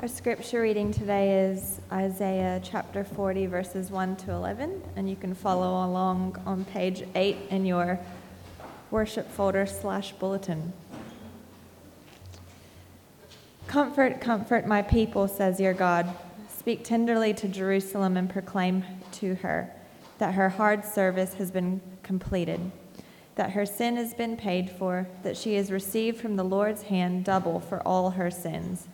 Our scripture reading today is Isaiah chapter 40, verses 1 to 11, and you can follow along on page 8 in your worship folder slash bulletin. Comfort, comfort my people, says your God. Speak tenderly to Jerusalem and proclaim to her that her hard service has been completed, that her sin has been paid for, that she has received from the Lord's hand double for all her sins.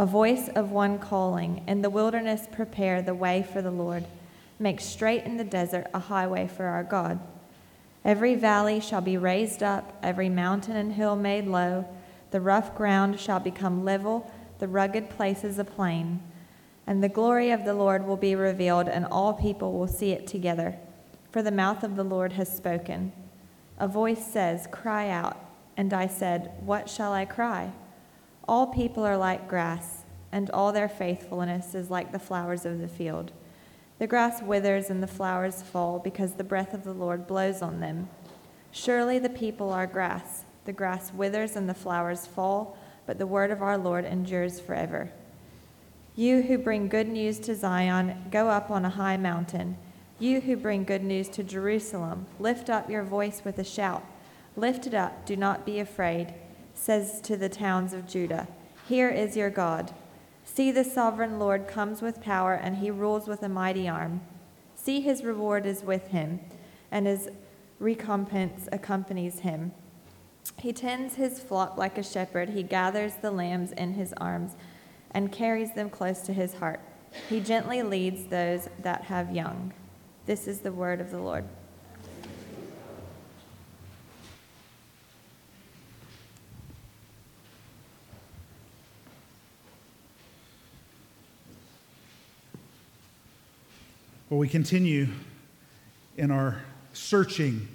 A voice of one calling, In the wilderness, prepare the way for the Lord. Make straight in the desert a highway for our God. Every valley shall be raised up, every mountain and hill made low. The rough ground shall become level, the rugged places a plain. And the glory of the Lord will be revealed, and all people will see it together. For the mouth of the Lord has spoken. A voice says, Cry out. And I said, What shall I cry? All people are like grass, and all their faithfulness is like the flowers of the field. The grass withers and the flowers fall because the breath of the Lord blows on them. Surely the people are grass. The grass withers and the flowers fall, but the word of our Lord endures forever. You who bring good news to Zion, go up on a high mountain. You who bring good news to Jerusalem, lift up your voice with a shout. Lift it up, do not be afraid, says to the towns of Judah. Here is your God. See, the sovereign Lord comes with power, and he rules with a mighty arm. See, his reward is with him, and his recompense accompanies him. He tends his flock like a shepherd. He gathers the lambs in his arms and carries them close to his heart. He gently leads those that have young. This is the word of the Lord. Well, we continue in our searching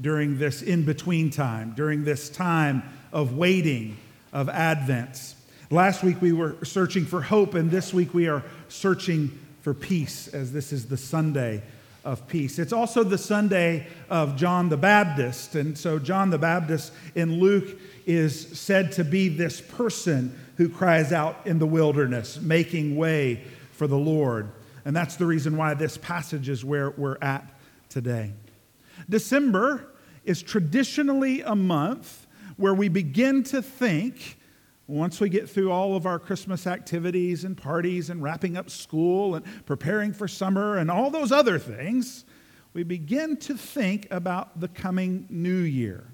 during this in between time, during this time of waiting, of Advent. Last week we were searching for hope, and this week we are searching for peace, as this is the Sunday of peace. It's also the Sunday of John the Baptist, and so John the Baptist in Luke is said to be this person who cries out in the wilderness, making way for the Lord. And that's the reason why this passage is where we're at today. December is traditionally a month where we begin to think, once we get through all of our Christmas activities and parties and wrapping up school and preparing for summer and all those other things, we begin to think about the coming new year.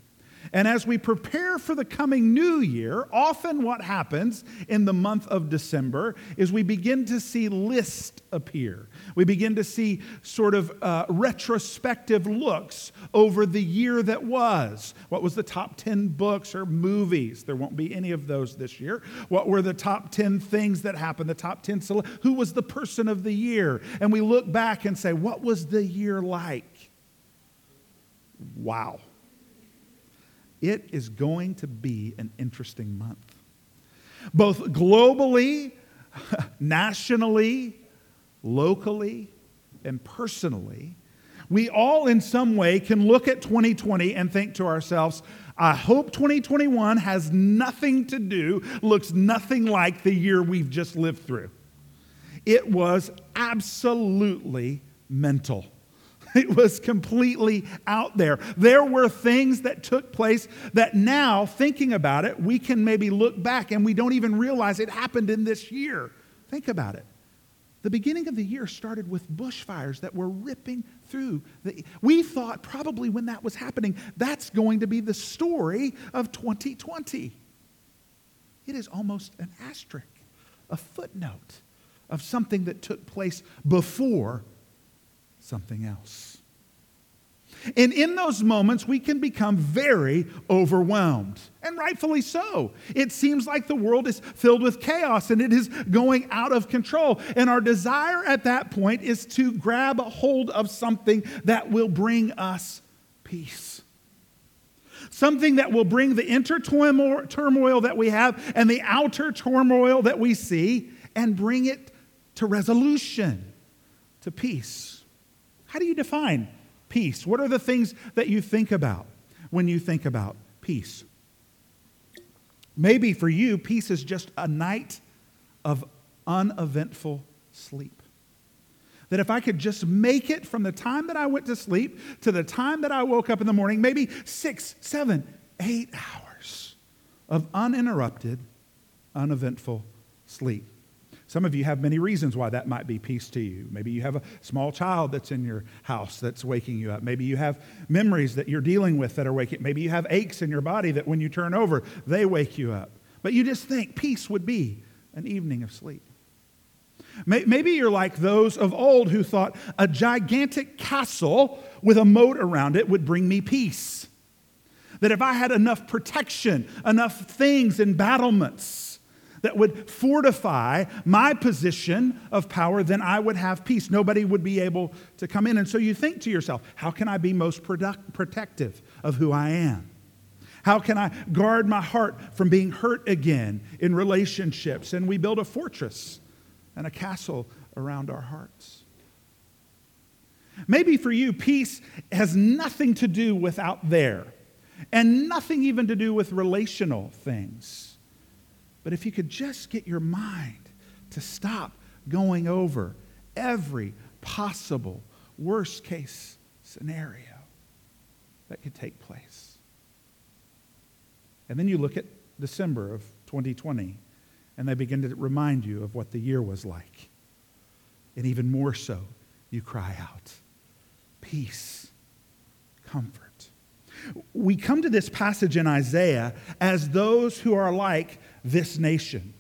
And as we prepare for the coming new year, often what happens in the month of December is we begin to see lists appear. We begin to see sort of uh, retrospective looks over the year that was. What was the top 10 books or movies? There won't be any of those this year. What were the top 10 things that happened? The top 10, who was the person of the year? And we look back and say, what was the year like? Wow. It is going to be an interesting month. Both globally, nationally, locally, and personally, we all in some way can look at 2020 and think to ourselves, I hope 2021 has nothing to do, looks nothing like the year we've just lived through. It was absolutely mental. It was completely out there. There were things that took place that now, thinking about it, we can maybe look back and we don't even realize it happened in this year. Think about it. The beginning of the year started with bushfires that were ripping through. The, we thought probably when that was happening, that's going to be the story of 2020. It is almost an asterisk, a footnote of something that took place before something else. And in those moments, we can become very overwhelmed, and rightfully so. It seems like the world is filled with chaos and it is going out of control. And our desire at that point is to grab hold of something that will bring us peace. Something that will bring the inner turmoil that we have and the outer turmoil that we see and bring it to resolution, to peace. How do you define peace? What are the things that you think about when you think about peace? Maybe for you, peace is just a night of uneventful sleep. That if I could just make it from the time that I went to sleep to the time that I woke up in the morning, maybe six, seven, eight hours of uninterrupted, uneventful sleep. Some of you have many reasons why that might be peace to you. Maybe you have a small child that's in your house that's waking you up. Maybe you have memories that you're dealing with that are waking. Maybe you have aches in your body that when you turn over, they wake you up. But you just think peace would be an evening of sleep. Maybe you're like those of old who thought a gigantic castle with a moat around it would bring me peace. That if I had enough protection, enough things and battlements, that would fortify my position of power, then I would have peace. Nobody would be able to come in. And so you think to yourself, how can I be most product- protective of who I am? How can I guard my heart from being hurt again in relationships? And we build a fortress and a castle around our hearts. Maybe for you, peace has nothing to do with out there and nothing even to do with relational things. But if you could just get your mind to stop going over every possible worst case scenario that could take place. And then you look at December of 2020, and they begin to remind you of what the year was like. And even more so, you cry out, Peace, comfort. We come to this passage in Isaiah as those who are like this nation.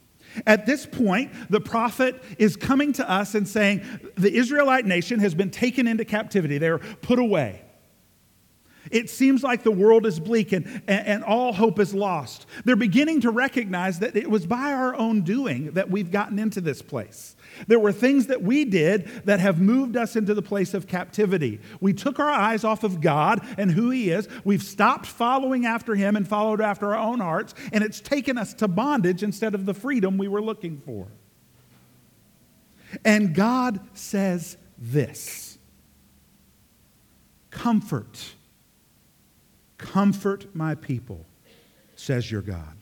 At this point, the prophet is coming to us and saying, The Israelite nation has been taken into captivity, they're put away. It seems like the world is bleak and, and, and, all hope is lost. They're beginning to recognize that it was by our own doing that we've gotten into this place. There were things that we did that have moved us into the place of captivity. We took our eyes off of God and who He is. We've stopped following after Him and followed after our own hearts, and it's taken us to bondage instead of the freedom we were looking for. And God says this Comfort, comfort my people, says your God.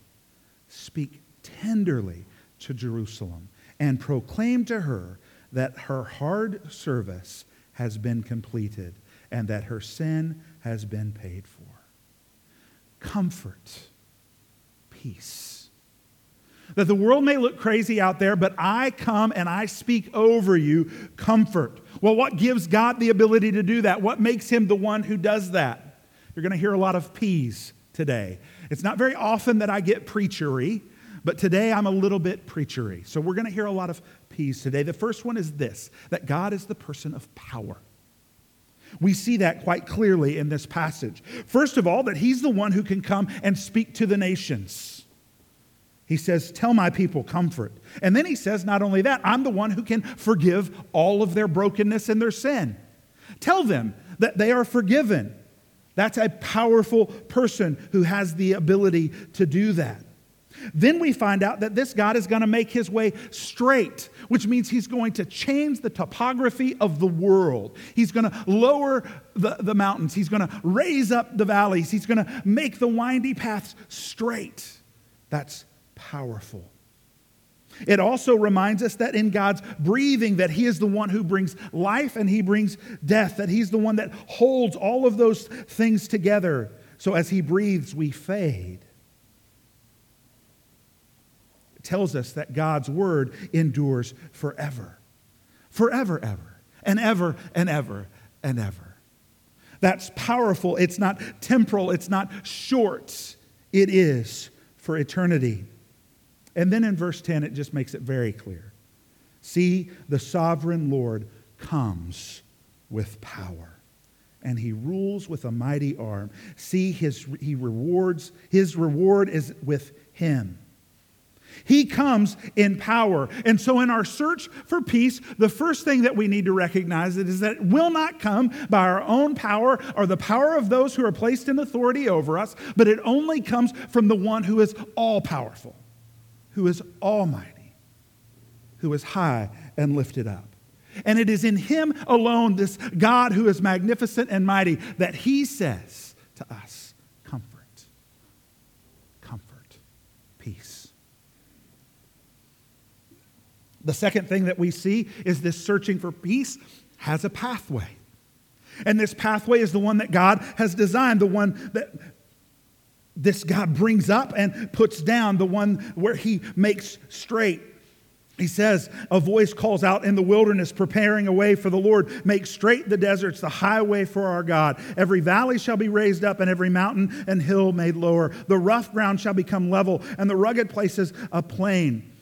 Speak tenderly to Jerusalem and proclaim to her that her hard service has been completed and that her sin has been paid for. Comfort, peace. That the world may look crazy out there, but I come and I speak over you comfort. Well, what gives God the ability to do that? What makes him the one who does that? You're going to hear a lot of P's today. It's not very often that I get preachery. But today I'm a little bit preachery. So we're going to hear a lot of P's today. The first one is this that God is the person of power. We see that quite clearly in this passage. First of all, that He's the one who can come and speak to the nations. He says, Tell my people comfort. And then He says, Not only that, I'm the one who can forgive all of their brokenness and their sin. Tell them that they are forgiven. That's a powerful person who has the ability to do that. Then we find out that this God is going to make his way straight, which means he's going to change the topography of the world. He's going to lower the, the mountains, he's going to raise up the valleys, he's going to make the windy paths straight. That's powerful. It also reminds us that in God's breathing that he is the one who brings life and he brings death, that he's the one that holds all of those things together. So as he breathes, we fade tells us that God's word endures forever. Forever, ever, and ever, and ever, and ever. That's powerful. It's not temporal, it's not short. It is for eternity. And then in verse 10, it just makes it very clear. See, the sovereign Lord comes with power, and he rules with a mighty arm. See, his, he rewards, his reward is with him. He comes in power. And so, in our search for peace, the first thing that we need to recognize is that it will not come by our own power or the power of those who are placed in authority over us, but it only comes from the one who is all powerful, who is almighty, who is high and lifted up. And it is in Him alone, this God who is magnificent and mighty, that He says to us, Comfort, comfort, peace. The second thing that we see is this searching for peace has a pathway. And this pathway is the one that God has designed, the one that this God brings up and puts down, the one where He makes straight. He says, A voice calls out in the wilderness, preparing a way for the Lord. Make straight the deserts, the highway for our God. Every valley shall be raised up, and every mountain and hill made lower. The rough ground shall become level, and the rugged places a plain.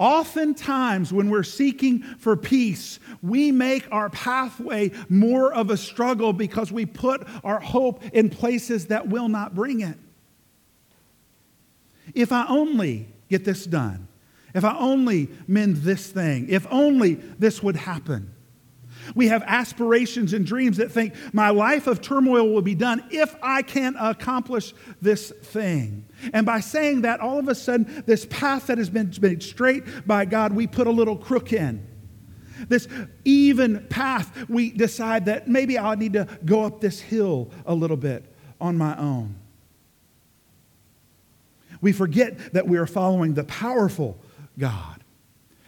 Oftentimes, when we're seeking for peace, we make our pathway more of a struggle because we put our hope in places that will not bring it. If I only get this done, if I only mend this thing, if only this would happen. We have aspirations and dreams that think my life of turmoil will be done if I can accomplish this thing. And by saying that, all of a sudden, this path that has been made straight by God, we put a little crook in. This even path, we decide that maybe I need to go up this hill a little bit on my own. We forget that we are following the powerful God.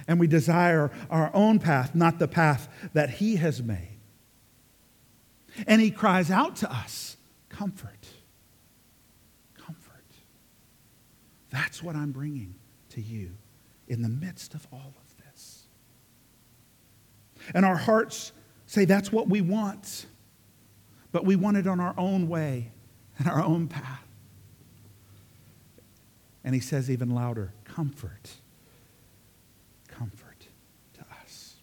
And we desire our own path, not the path that He has made. And He cries out to us comfort. Comfort. That's what I'm bringing to you in the midst of all of this. And our hearts say that's what we want, but we want it on our own way and our own path. And he says even louder, comfort comfort to us.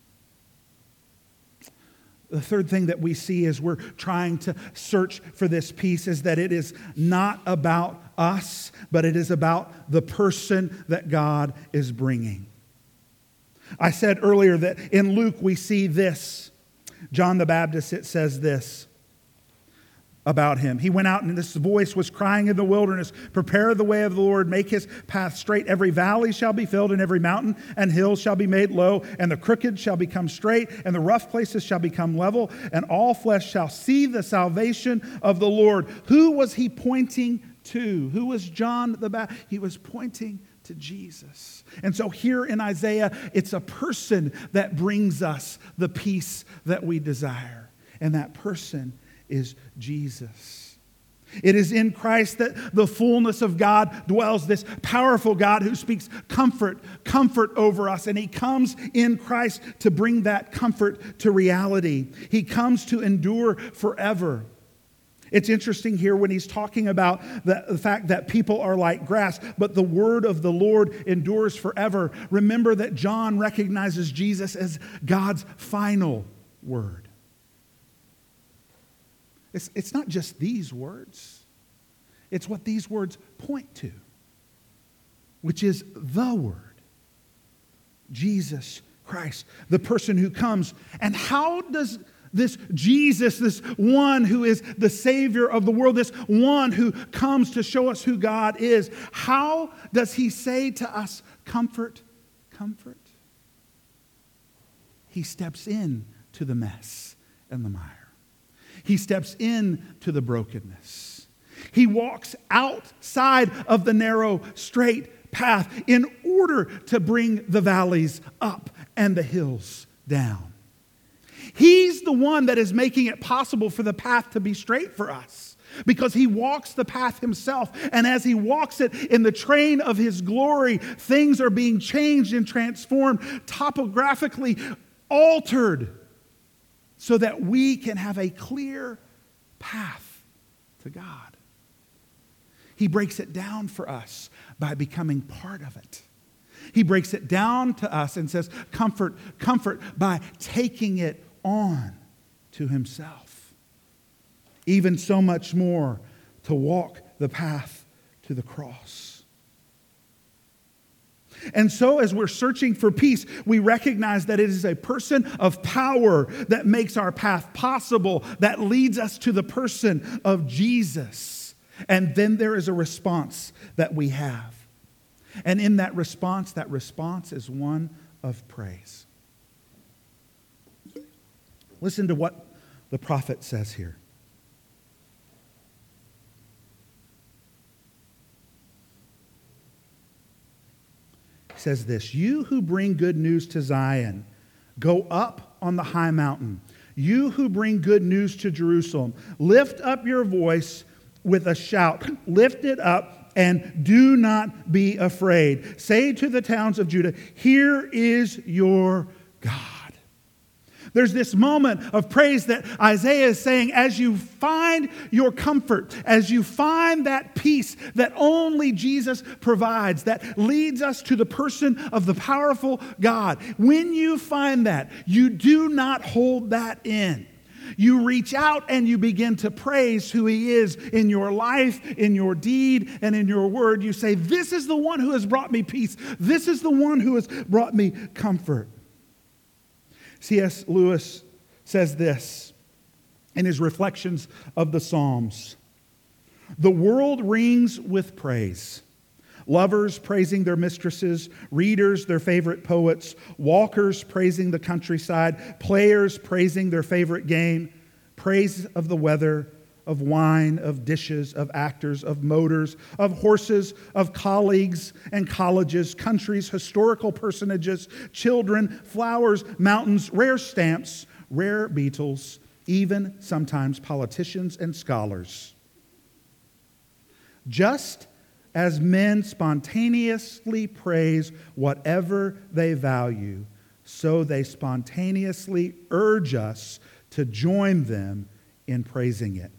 The third thing that we see as we're trying to search for this peace is that it is not about us, but it is about the person that God is bringing. I said earlier that in Luke we see this. John the Baptist, it says this about him. He went out, and this voice was crying in the wilderness Prepare the way of the Lord, make his path straight. Every valley shall be filled, and every mountain and hill shall be made low, and the crooked shall become straight, and the rough places shall become level, and all flesh shall see the salvation of the Lord. Who was he pointing to? Who was John the Baptist? He was pointing to Jesus. And so here in Isaiah, it's a person that brings us the peace that we desire. And that person is Jesus. It is in Christ that the fullness of God dwells, this powerful God who speaks comfort, comfort over us. And He comes in Christ to bring that comfort to reality. He comes to endure forever. It's interesting here when he's talking about the, the, fact that people are like grass, but the word of the Lord endures forever. Remember that John recognizes Jesus as God's final word. It's, it's not just these words, it's what these words point to, which is the Word Jesus Christ, the person who comes. And how does this Jesus, this one who is the Savior of the world, this one who comes to show us who God is, how does he say to us, Comfort, comfort? He steps in to the mess and the mire. He steps into the brokenness. He walks outside of the narrow, straight path in order to bring the valleys up and the hills down. He's the one that is making it possible for the path to be straight for us because he walks the path himself. And as he walks it in the train of his glory, things are being changed and transformed, topographically altered so that we can have a clear path to God. He breaks it down for us by becoming part of it. He breaks it down to us and says, Comfort, comfort by taking it on to Himself. Even so much more to walk the path to the cross. And so, as we're searching for peace, we recognize that it is a person of power that makes our path possible, that leads us to the person of Jesus. And then there is a response that we have. And in that response, that response is one of praise. Listen to what the prophet says here. Says this You who bring good news to Zion, go up on the high mountain. You who bring good news to Jerusalem, lift up your voice with a shout. Lift it up and do not be afraid. Say to the towns of Judah, Here is your God. There's this moment of praise that Isaiah is saying as you find your comfort, as you find that peace that only Jesus provides, that leads us to the person of the powerful God. When you find that, you do not hold that in. You reach out and you begin to praise who He is in your life, in your deed, and in your word. You say, This is the one who has brought me peace. This is the one who has brought me comfort. C.S. Lewis says this in his reflections of the Psalms The world rings with praise. Lovers praising their mistresses, readers their favorite poets, walkers praising the countryside, players praising their favorite game, praise of the weather, of wine, of dishes, of actors, of motors, of horses, of colleagues and colleges, countries, historical personages, children, flowers, mountains, rare stamps, rare beetles, even sometimes politicians and scholars. Just as men spontaneously praise whatever they value, so they spontaneously urge us to join them in praising it.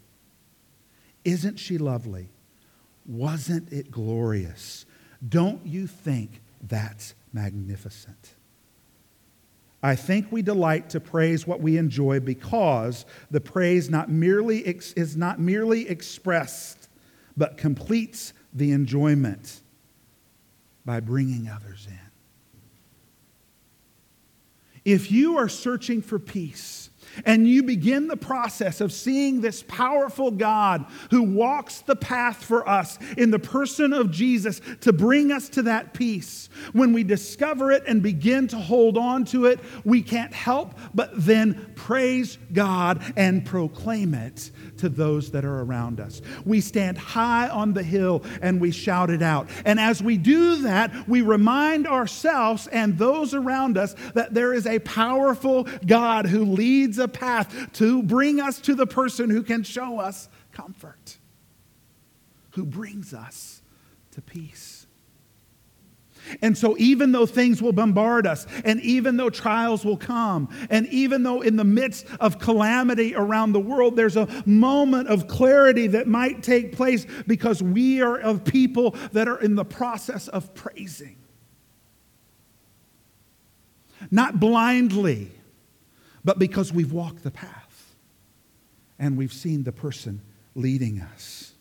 Isn't she lovely? Wasn't it glorious? Don't you think that's magnificent? I think we delight to praise what we enjoy because the praise not merely ex- is not merely expressed, but completes the enjoyment by bringing others in. If you are searching for peace, and you begin the process of seeing this powerful God who walks the path for us in the person of Jesus to bring us to that peace. When we discover it and begin to hold on to it, we can't help but then praise God and proclaim it to those that are around us. We stand high on the hill and we shout it out. And as we do that, we remind ourselves and those around us that there is a powerful God who leads a path to bring us to the person who can show us comfort, who brings us to peace. And so, even though things will bombard us, and even though trials will come, and even though in the midst of calamity around the world, there's a moment of clarity that might take place because we are of people that are in the process of praising. Not blindly, but because we've walked the path and we've seen the person leading us.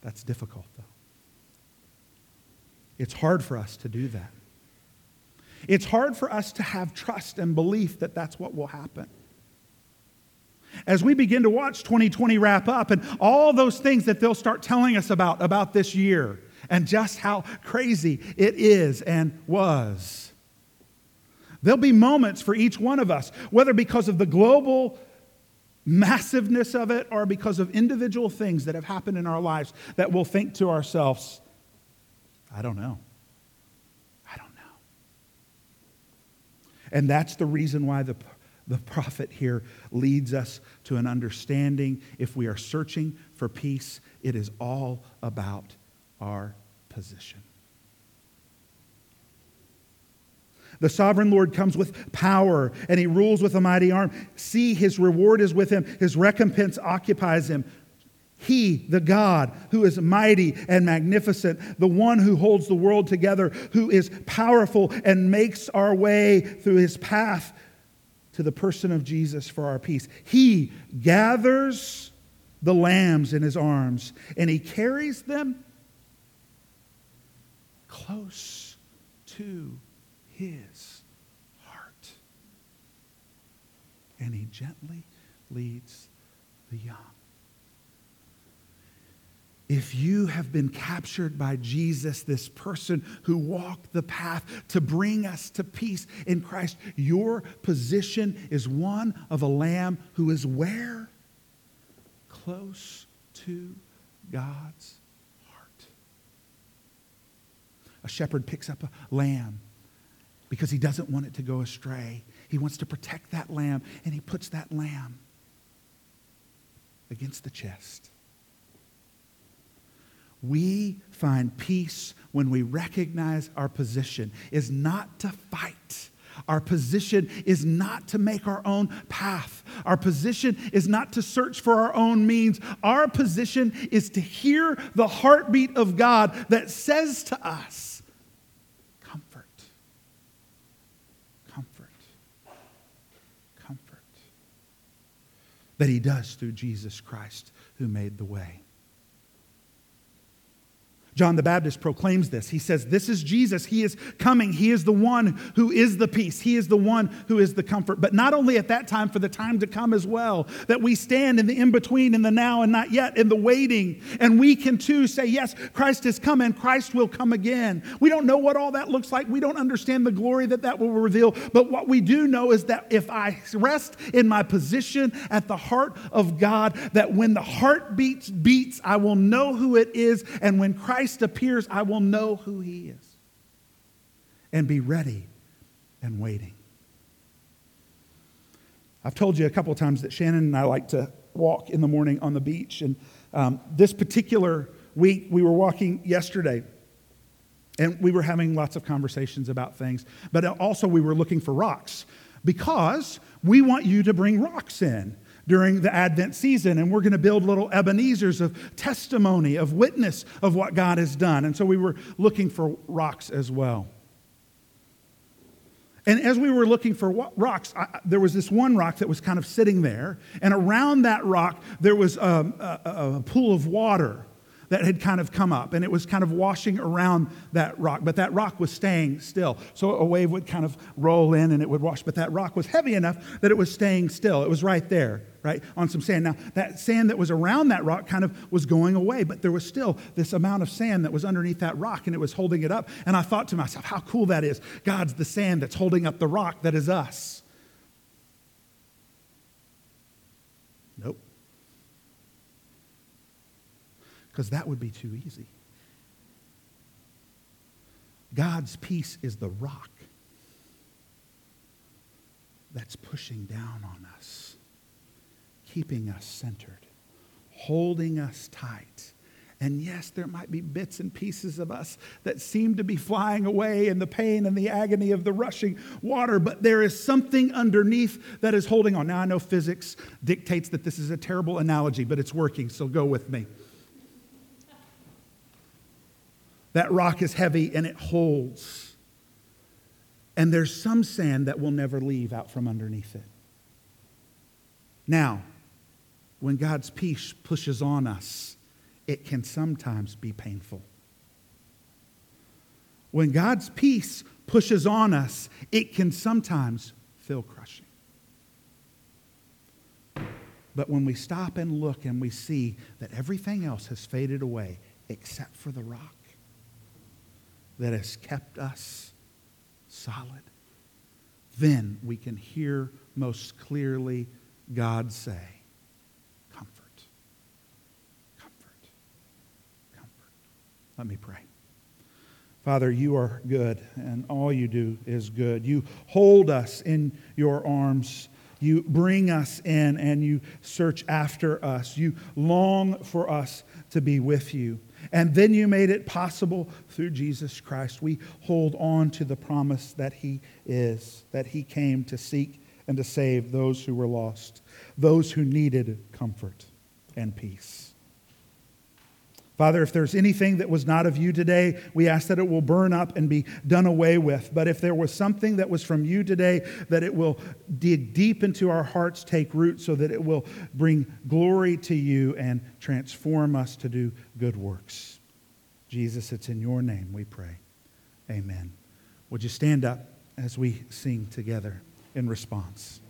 That's difficult, though. It's hard for us to do that. It's hard for us to have trust and belief that that's what will happen. As we begin to watch 2020 wrap up and all those things that they'll start telling us about about this year, and just how crazy it is and was. There'll be moments for each one of us, whether because of the global massiveness of it or because of individual things that have happened in our lives, that we'll think to ourselves, I don't know. I don't know. And that's the reason why the, the prophet here leads us to an understanding. If we are searching for peace, it is all about our position. The sovereign Lord comes with power and he rules with a mighty arm. See, his reward is with him, his recompense occupies him. He, the God who is mighty and magnificent, the one who holds the world together, who is powerful and makes our way through his path to the person of Jesus for our peace. He gathers the lambs in his arms and he carries them close to his heart. And he gently leads the young. If you have been captured by Jesus, this person who walked the path to bring us to peace in Christ, your position is one of a lamb who is where? Close to God's heart. A shepherd picks up a lamb because he doesn't want it to go astray. He wants to protect that lamb, and he puts that lamb against the chest. We find peace when we recognize our position is not to fight. Our position is not to make our own path. Our position is not to search for our own means. Our position is to hear the heartbeat of God that says to us, Comfort, comfort, comfort. That He does through Jesus Christ who made the way. John the Baptist proclaims this. He says, This is Jesus. He is coming. He is the one who is the peace. He is the one who is the comfort. But not only at that time, for the time to come as well, that we stand in the in between, in the now and not yet, in the waiting. And we can too say, Yes, Christ has come and Christ will come again. We don't know what all that looks like. We don't understand the glory that that will reveal. But what we do know is that if I rest in my position at the heart of God, that when the heart beats, beats, I will know who it is. And when Christ Christ appears, I will know who he is and be ready and waiting. I've told you a couple times that Shannon and I like to walk in the morning on the beach. And um, this particular week, we were walking yesterday. And we were having lots of conversations about things, but also we were looking for rocks because we want you to bring rocks in during the Advent season, and we're going to build little Ebenezer's of testimony, of witness of what God has done. And so we were looking for rocks as well. And as we were looking for rocks, I, there was this one rock that was kind of sitting there, and around that rock, there was um, a, a, a pool of water that had kind of come up and it was kind of washing around that rock, but that rock was staying still. So a wave would kind of roll in and it would wash, but that rock was heavy enough that it was staying still. It was right there, right, on some sand. Now, that sand that was around that rock kind of was going away, but there was still this amount of sand that was underneath that rock and it was holding it up. And I thought to myself, how cool that is. God's the sand that's holding up the rock that is us. Because that would be too easy. God's peace is the rock that's pushing down on us, keeping us centered, holding us tight. And yes, there might be bits and pieces of us that seem to be flying away in the pain and the agony of the rushing water, but there is something underneath that is holding on. Now, I know physics dictates that this is a terrible analogy, but it's working, so go with me. That rock is heavy and it holds. And there's some sand that will never leave out from underneath it. Now, when God's peace pushes on us, it can sometimes be painful. When God's peace pushes on us, it can sometimes feel crushing. But when we stop and look and we see that everything else has faded away except for the rock, that has kept us solid, then we can hear most clearly God say, Comfort, comfort, comfort. Let me pray. Father, you are good, and all you do is good. You hold us in your arms. You bring us in and you search after us. You long for us to be with you. And then you made it possible through Jesus Christ. We hold on to the promise that He is, that He came to seek and to save those who were lost, those who needed comfort and peace. Father, if there's anything that was not of you today, we ask that it will burn up and be done away with. But if there was something that was from you today, that it will dig deep into our hearts, take root, so that it will bring glory to you and transform us to do good works. Jesus, it's in your name we pray. Amen. Would you stand up as we sing together in response?